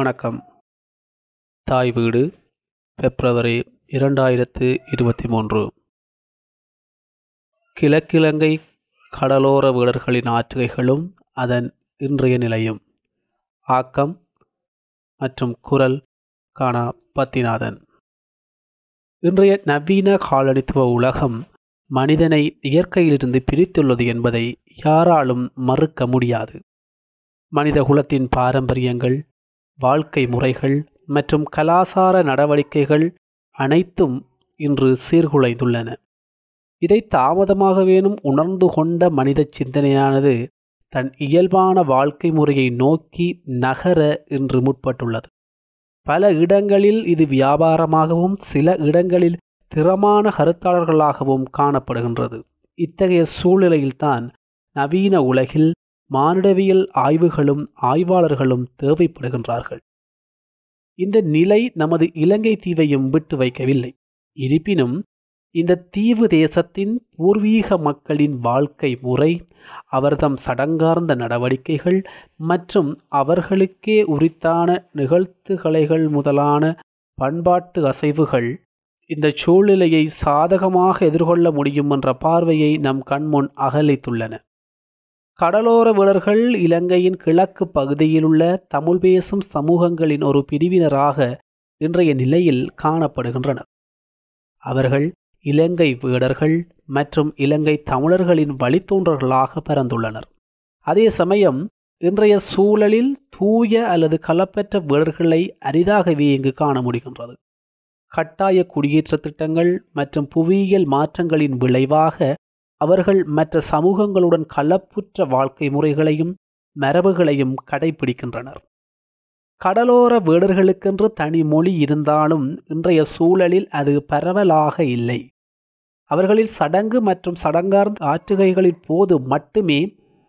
வணக்கம். தாய் வீடு பிப்ரவரி இரண்டாயிரத்து இருபத்தி மூன்று கிழக்கிழங்கை கடலோர வீரர்களின் ஆற்றுகைகளும் அதன் இன்றைய நிலையும். ஆக்கம் மற்றும் குரல் காணா பத்திநாதன். இன்றைய நவீன காலனித்துவ உலகம் மனிதனை இயற்கையிலிருந்து பிரித்துள்ளது என்பதை யாராலும் மறுக்க முடியாது. மனித குலத்தின் பாரம்பரியங்கள் வாழ்க்கை முறைகள் மற்றும் கலாசார நடவடிக்கைகள் அனைத்தும் இன்று சீர்குலைந்துள்ளன. இதை தாமதமாகவேனும் உணர்ந்து கொண்ட மனித சிந்தனையானது தன் இயல்பான வாழ்க்கை முறையை நோக்கி நகர இன்று முற்பட்டுள்ளது. பல இடங்களில் இது வியாபாரமாகவும் சில இடங்களில் திறமான கருத்தாளர்களாகவும் காணப்படுகின்றது. இத்தகைய சூழ்நிலையில்தான் நவீன உலகில் மானுடவியல் ஆய்வுகளும் ஆய்வாளர்களும் தேவைப்படுகின்றார்கள். இந்த நிலை நமது இலங்கை தீவையும் விட்டு வைக்கவில்லை. இருப்பினும் இந்த தீவு தேசத்தின் பூர்வீக மக்களின் வாழ்க்கை முறை அவர்தம் சடங்கார்ந்த நடவடிக்கைகள் மற்றும் அவர்களுக்கே உரித்தான நிகழ்த்துகலைகள் முதலான பண்பாட்டு அசைவுகள் இந்த சூழ்நிலையை சாதகமாக எதிர்கொள்ள முடியும் என்ற பார்வையை நம் கண்முன் அகலித்துள்ளன. கடலோர வீரர்கள் இலங்கையின் கிழக்கு பகுதியிலுள்ள தமிழ் பேசும் சமூகங்களின் ஒரு பிரிவினராக இன்றைய நிலையில் காணப்படுகின்றனர். அவர்கள் இலங்கை வீரர்கள் மற்றும் இலங்கை தமிழர்களின் வழித்தோன்றர்களாக பிறந்துள்ளனர். அதே சமயம் இன்றைய சூழலில் தூய அல்லது கலப்பற்ற வீரர்களை அரிதாகவே இங்கு காண முடிகின்றது. கட்டாய குடியேற்ற திட்டங்கள் மற்றும் புவியியல் மாற்றங்களின் விளைவாக அவர்கள் மற்ற சமூகங்களுடன் கலப்புற்ற வாழ்க்கை முறைகளையும் மரபுகளையும் கடைபிடிக்கின்றனர் கடலோர வீடர்களுக்கென்று தனி மொழி இருந்தாலும் இன்றைய சூழலில் அது பரவலாக இல்லை. அவர்களில் சடங்கு மற்றும் சடங்கார்ந்த ஆற்றுகைகளின் போது மட்டுமே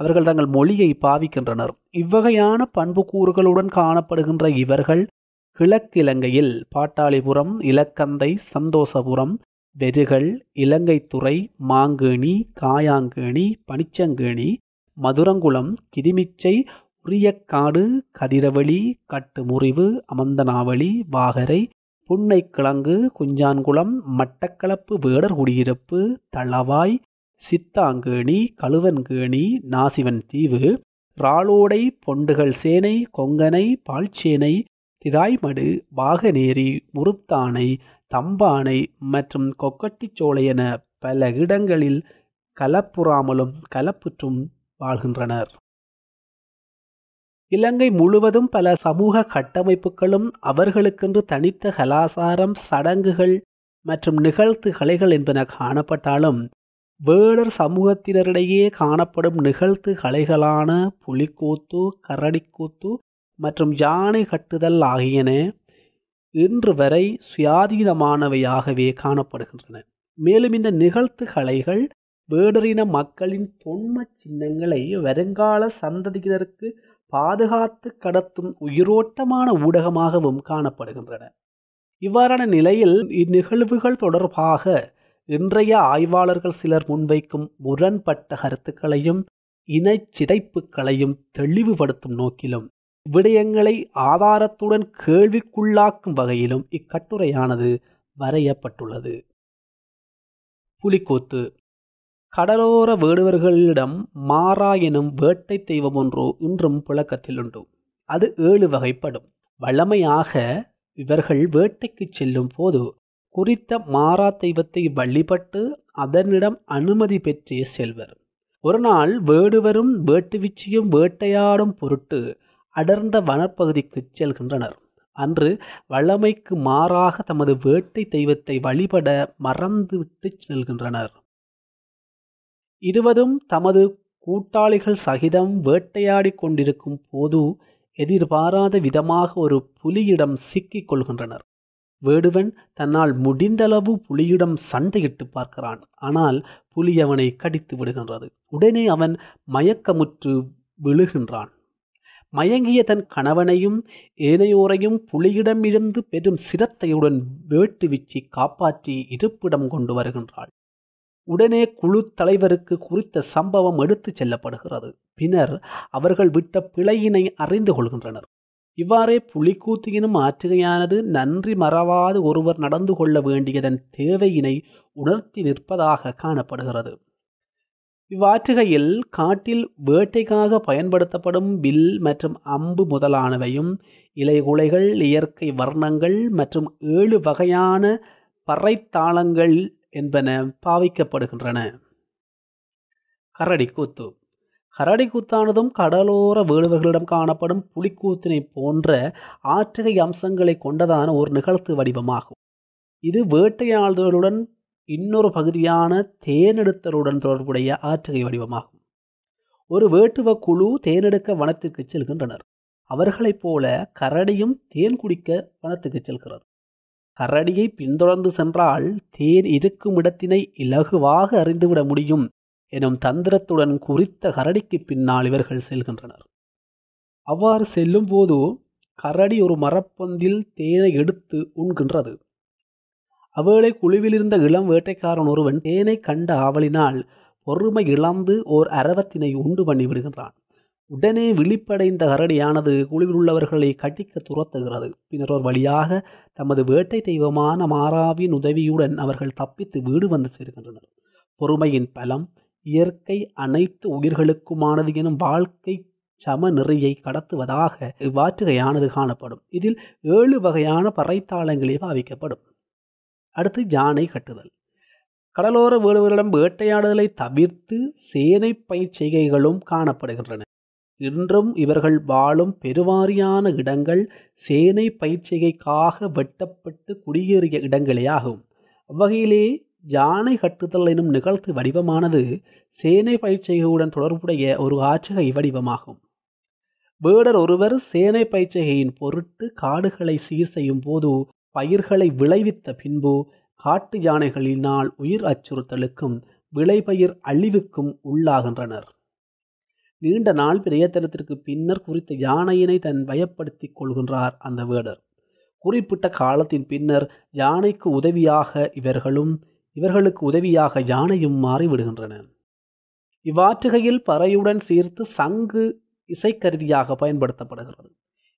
அவர்கள் தங்கள் மொழியை பாவிக்கின்றனர். இவ்வகையான பண்புக்கூறுகளுடன் காணப்படுகின்ற இவர்கள் கிழக்கிலங்கையில் பாட்டாளிபுரம் இலக்கந்தை சந்தோஷபுரம் வெறுகல் இலங்கைத்துறை மாங்கேணி காயாங்கேணி பனிச்சங்கேணி மதுரங்குளம் கிரிமிச்சை உரியக்காடு கதிரவழி கட்டுமுறிவு அமந்தனாவளி வாகரை புன்னைக்கிழங்கு குஞ்சான்குளம் மட்டக்களப்பு வேடர் குடியிருப்பு தளவாய் சித்தாங்கேணி கழுவன்கேணி நாசிவன் தீவு ராளோடை பொண்டுகள் சேனை கொங்கனை பால்சேனை திராய்மடு பாகநேரி முருத்தானை தம்பானை மற்றும் கொக்கட்டிச்சோலை என பல இடங்களில் கலப்புறாமலும் கலப்புற்றும் வாழ்கின்றனர். இலங்கை முழுவதும் பல சமூக கட்டமைப்புகளும் அவர்களுக்கென்று தனித்த கலாசாரம் சடங்குகள் மற்றும் நிகழ்த்து கலைகள் என்பன காணப்பட்டாலும் வேடர் சமூகத்தினரிடையே காணப்படும் நிகழ்த்து கலைகளான புலிக்கூத்து கரடிக்கூத்து மற்றும் யானை கட்டுதல் ஆகியன இன்று வரை சுயாதீனமானவையாகவே காணப்படுகின்றன. மேலும் இந்த நிகழ்த்து கலைகள் வேடரின மக்களின் தொன்ம சின்னங்களை வருங்கால சந்ததியினருக்கு பாதுகாத்து கடத்தும் உயிரோட்டமான ஊடகமாகவும் காணப்படுகின்றன. இவ்வாறான நிலையில் இந்நிகழ்வுகள் தொடர்பாக இன்றைய ஆய்வாளர்கள் சிலர் முன்வைக்கும் முரண்பட்ட கருத்துக்களையும் இன சிதைப்புகளையும் தெளிவுபடுத்தும் நோக்கிலும் விடயங்களை ஆதாரத்துடன் கேள்விக்குள்ளாக்கும் வகையிலும் இக்கட்டுரையானது வரையப்பட்டுள்ளது. புலிக்கூத்து. கடலோர வேடுவர்களிடம் மாறா எனும் வேட்டை தெய்வம் ஒன்று இன்றும் புழக்கத்தில் உண்டு அது ஏழு வகைப்படும். வழமையாக இவர்கள் வேட்டைக்கு செல்லும் போது குறித்த மாறா தெய்வத்தை வழிபட்டு அதனிடம் அனுமதி பெற்றே செல்வர். ஒரு நாள் வேடுவரும் வேட்டுவிச்சியும் வேட்டையாடும் பொருட்டு அடர்ந்த வனப்பகுதிக்கு செல்கின்றனர். அன்று வழமைக்கு மாறாக தமது வேட்டை தெய்வத்தை வழிபட மறந்துவிட்டு செல்கின்றனர். இருவரும் தமது கூட்டாளிகள் சகிதம் வேட்டையாடி கொண்டிருக்கும் போது எதிர்பாராத விதமாக ஒரு புலியிடம் சிக்கிக் கொள்கின்றனர். வேடுவன் தன்னால் முடிந்தளவு புலியிடம் சண்டையிட்டு பார்க்கிறான். ஆனால் புலி அவனை கடித்து விடுகின்றது. உடனே அவன் மயக்கமுற்று விழுகின்றான். மயங்கிய தன் கணவனையும் ஏனையோரையும் புலியிடமிருந்து பெரும் சிரத்தையுடன் வேட்டுவிச்சு காப்பாற்றி இருப்பிடம் கொண்டு வருகின்றாள். உடனே குழு தலைவருக்கு குறித்த சம்பவம் எடுத்துச் செல்லப்படுகிறது. பின்னர் அவர்கள் விட்ட பிழையினை அறிந்து கொள்கின்றனர். இவ்வாறே புலிக்கூத்தியினும் ஆற்றுகையானது நன்றி மறவாது ஒருவர் நடந்து கொள்ள வேண்டியதன் தேவையினை உணர்த்தி நிற்பதாக காணப்படுகிறது. இவ்வாற்றுகையில் காட்டில் வேட்டைக்காக பயன்படுத்தப்படும் வில் மற்றும் அம்பு முதலானவையும் இலைகுலைகள் இயற்கை வர்ணங்கள் மற்றும் ஏழு வகையான பறைத்தாளங்கள் என்பன பாவிக்கப்படுகின்றன. கரடிக்கூத்து. கரடிக்கூத்தானதும் கடலோர வேடுவர்களிடம் காணப்படும் புலிக்கூத்தினை போன்ற ஆற்றுகை அம்சங்களை கொண்டதான ஒரு நிகழ்த்து வடிவமாகும். இது வேட்டையாளர்களுடன் இன்னொரு பகுதியான தேனெடுத்தலுடன் தொடர்புடைய ஆற்றுகை வடிவமாகும். ஒரு வேட்டுவ குழு தேனெடுக்க வனத்திற்கு செல்கின்றனர். அவர்களைப் போல கரடியும் தேன் குடிக்க வனத்துக்கு செல்கிறது. கரடியை பின்தொடர்ந்து சென்றால் தேன் இருக்கும் இடத்தினை இலகுவாக அறிந்துவிட முடியும் எனும் தந்திரத்துடன் குறித்த கரடிக்கு பின்னால் இவர்கள் செல்கின்றனர். அவ்வாறு செல்லும்போது கரடி ஒரு மரப்பொந்தில் தேனை எடுத்து உண்கின்றது. அவ்வேளை குழுவிலிருந்த இளம் வேட்டைக்காரன் ஒருவன் தேனை கண்ட ஆவலினால் பொறுமை இழந்து ஓர் அரவத்தினை உண்டு பண்ணி விடுகின்றான். உடனே விழிப்படைந்த கரடியானது குழுவில் உள்ளவர்களை கட்டிக்க துரத்துகிறது. பின்னர் ஒரு வழியாக தமது வேட்டை தெய்வமான மாறாவின் உதவியுடன் அவர்கள் தப்பித்து வீடு வந்து சேர்கின்றனர். பொறுமையின் பலம் இயற்கை அனைத்து உயிர்களுக்குமானது எனும் வாழ்க்கை சம நெறியை கடத்துவதாக இவ்வாற்றுகையானது காணப்படும். இதில் ஏழு வகையான பறைத்தாளங்களே பாவிக்கப்படும். அடுத்து யானை கட்டுதல். கடலோர வேடுவர்களிடம் வேட்டையாடுதலை தவிர்த்து சேனை பயிற்சிகைகளும் காணப்படுகின்றன. இன்றும் இவர்கள் வாழும் பெருவாரியான இடங்கள் சேனை பயிற்சிகைக்காக வெட்டப்பட்டு குடியேறிய இடங்களே ஆகும். அவ்வகையிலே யானை கட்டுதல் எனும் நிகழ்த்து வடிவமானது சேனை பயிற்சிகையுடன் தொடர்புடைய ஒரு ஆட்சிகை வடிவமாகும். வேடர் ஒருவர் சேனை பயிற்சிகையின் பொருட்டு காடுகளை சீர் செய்யும் போது பயிர்களை விளைவித்த பின்பு காட்டு யானைகளினால் உயிர் அச்சுறுத்தலுக்கும் விளைபயிர் அழிவுக்கும் உள்ளாகின்றனர். நீண்ட நாள் பிரயத்தனத்திற்கு பின்னர் குறித்த யானையினை தன் வயப்படுத்திக் கொள்கின்றார் அந்த வேடர். குறிப்பிட்ட காலத்தின் பின்னர் யானைக்கு உதவியாக இவர்களும் இவர்களுக்கு உதவியாக யானையும் மாறிவிடுகின்றன. இவ்வாற்றுகையில் பறையுடன் சேர்த்து சங்கு இசைக்கருவியாக பயன்படுத்தப்படுகிறது.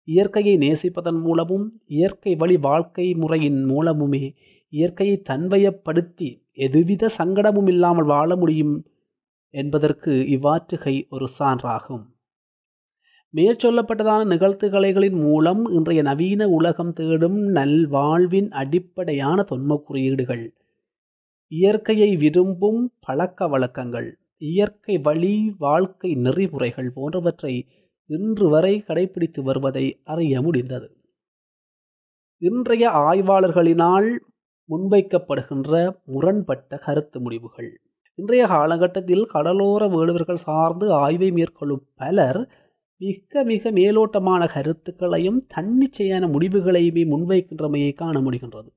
இயற்கையை நேசிப்பதன் மூலமும் இயற்கை வழி வாழ்க்கை முறையின் மூலமுமே இயற்கையை தன்வயப்படுத்தி எதுவித சங்கடமும் இல்லாமல் வாழ முடியும் என்பதற்கு இவ்வாற்றுகை ஒரு சான்றாகும். மேற்சொல்லப்பட்டதான நிகழ்த்துகலைகளின் மூலம் இன்றைய நவீன உலகம் தேடும் நல்வாழ்வின் அடிப்படையான தொன்ம குறியீடுகள் இயற்கையை விரும்பும் பழக்க வழக்கங்கள் இயற்கை வழி வாழ்க்கை நெறிமுறைகள் போன்றவற்றை இன்று வரை கடைபிடித்து வருவதை அறிய முடிந்தது. இன்றைய ஆய்வாளர்களினால் முன்வைக்கப்படுகின்ற முரண்பட்ட கருத்து முடிவுகள். இன்றைய காலகட்டத்தில் கடலோர வேடுவர்கள் சார்ந்து ஆய்வை மேற்கொள்ளும் பலர் மிக மிக மேலோட்டமான கருத்துக்களையும் தன்னிச்சையான முடிவுகளையுமே முன்வைக்கின்றமையை காண முடிகின்றது.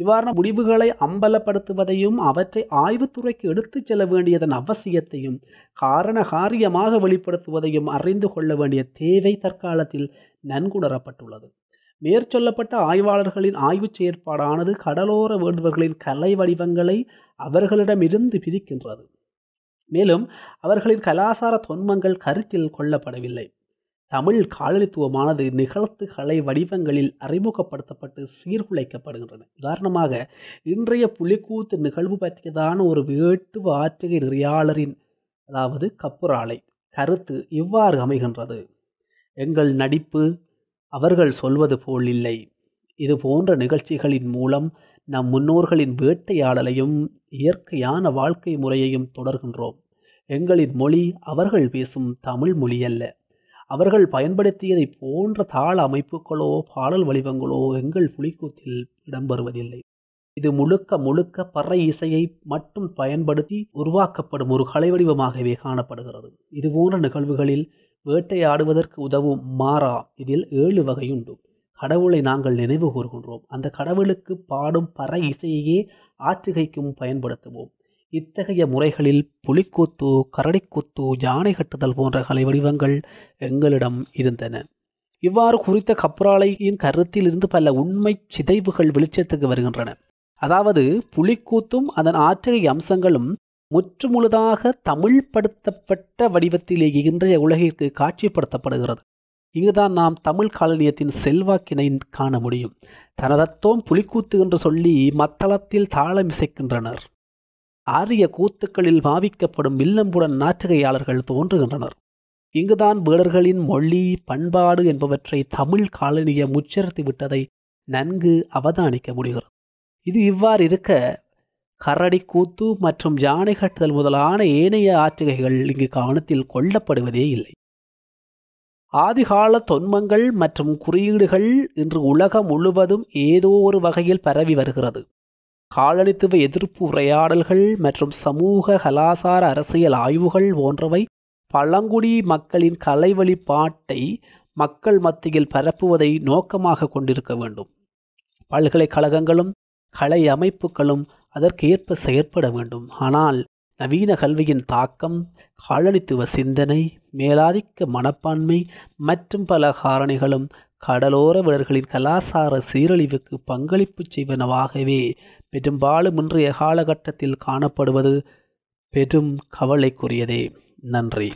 இவ்வாறான முடிவுகளை அம்பலப்படுத்துவதையும் அவற்றை ஆய்வுத்துறைக்கு எடுத்துச் செல்ல வேண்டியதன் அவசியத்தையும் காரண காரியமாக வெளிப்படுத்துவதையும் அறிந்து கொள்ள வேண்டிய தேவை தற்காலத்தில் நன்குணரப்பட்டுள்ளது. மேற்சொல்லப்பட்ட ஆய்வாளர்களின் ஆய்வுச் செயற்பாடானது கடலோர வேண்டுவர்களின் கலை வடிவங்களை அவர்களிடமிருந்து பிரிக்கின்றது. மேலும் அவர்களின் கலாசார தொன்மங்கள் கருத்தில் கொள்ளப்படவில்லை. தமிழ் காலனித்துவமானது நிகழ்த்து கலை வடிவங்களில் அறிமுகப்படுத்தப்பட்டு சீர்குலைக்கப்படுகின்றன. உதாரணமாக இன்றைய புலிக்கூத்து நிகழ்வு பற்றியதான ஒரு வேட்டு ஆற்றுகை நெறியாளரின் அதாவது கப்புராலை கருத்து இவ்வாறு அமைகின்றது. எங்கள் நடிப்பு அவர்கள் சொல்வது போல் இல்லை. இது போன்ற நிகழ்ச்சிகளின் மூலம் நம் முன்னோர்களின் வேட்டையாடலையும் இயற்கையான வாழ்க்கை முறையையும் தொடர்கின்றோம். எங்களின் மொழி அவர்கள் பேசும் தமிழ் மொழி அல்ல அவர்கள் பயன்படுத்தியதை போன்ற தாள அமைப்புகளோ பாடல் வடிவங்களோ எங்கள் புலிக்கூத்தில் இடம்பெறுவதில்லை. இது முழுக்க முழுக்க பறை இசையை மட்டும் பயன்படுத்தி உருவாக்கப்படும் ஒரு கலை வடிவமாகவே காணப்படுகிறது. இதுபோன்ற நிகழ்வுகளில் வேட்டையாடுவதற்கு உதவும் மாறா இதில் ஏழு வகையுண்டு கடவுளை நாங்கள் நினைவு கூறுகின்றோம் அந்த கடவுளுக்கு பாடும் பறை இசையையே ஆற்றுகைக்கும் பயன்படுத்துவோம். இத்தகைய முறைகளில் புலிக்கூத்து கரடிக்கூத்து யானை கட்டுதல் போன்ற கலை வடிவங்கள் எங்களிடம் இருந்தன. இவ்வாறு குறித்த கப்ராலையின் கருத்தில் இருந்து பல உண்மை சிதைவுகள் வெளிச்சத்துக்கு வருகின்றன. அதாவது புலிக்கூத்தும் அதன் ஆற்றகை அம்சங்களும் முற்றுமுழுதாக தமிழ்படுத்தப்பட்ட வடிவத்திலேயே இன்றைய உலகிற்கு காட்சிப்படுத்தப்படுகிறது. இங்குதான் நாம் தமிழ் காலனியத்தின் செல்வாக்கினை காண முடியும். தனதத்தோம் புலிக்கூத்து என்று சொல்லி மத்தளத்தில் தாளமிசைக்கின்றனர் ஆரிய கூத்துக்களில் பாவிக்கப்படும் வில்லம்புடன் நாட்டகையாளர்கள் தோன்றுகின்றனர். இங்குதான் வேடர்களின் மொழி பண்பாடு என்பவற்றை தமிழ் காலனிய முச்சரித்து விட்டதை நன்கு அவதானிக்க முடிகிறது. இது இவ்வாறு இருக்க கரடி கூத்து மற்றும் யானை கட்டுதல் முதலான ஏனைய ஆற்றுகைகள் இங்கு கவனத்தில் கொள்ளப்படுவதே இல்லை. ஆதிகால தொன்மங்கள் மற்றும் குறியீடுகள் இன்று உலகம் முழுவதும் ஏதோ ஒரு வகையில் பரவி வருகிறது. காலனித்துவ எதிர்ப்பு உரையாடல்கள் மற்றும் சமூக கலாசார அரசியல் ஆய்வுகள் போன்றவை பழங்குடி மக்களின் கலை வழிபாட்டை மக்கள் மத்தியில் பரப்புவதை நோக்கமாக கொண்டிருக்க வேண்டும். பல்கலைக்கழகங்களும் கலை அமைப்புகளும் அதற்கேற்ப செயற்பட வேண்டும். ஆனால் நவீன கல்வியின் தாக்கம் காலனித்துவ சிந்தனை மேலாதிக்க மனப்பான்மை மற்றும் பல காரணிகளும் கடலோர வீரர்களின் கலாசார சீரழிவுக்கு பங்களிப்பு செய்வனவாகவே பெரும்பாலும் இன்றைய காலகட்டத்தில் காணப்படுவது பெரும் கவலைக்குரியதே. நன்றி.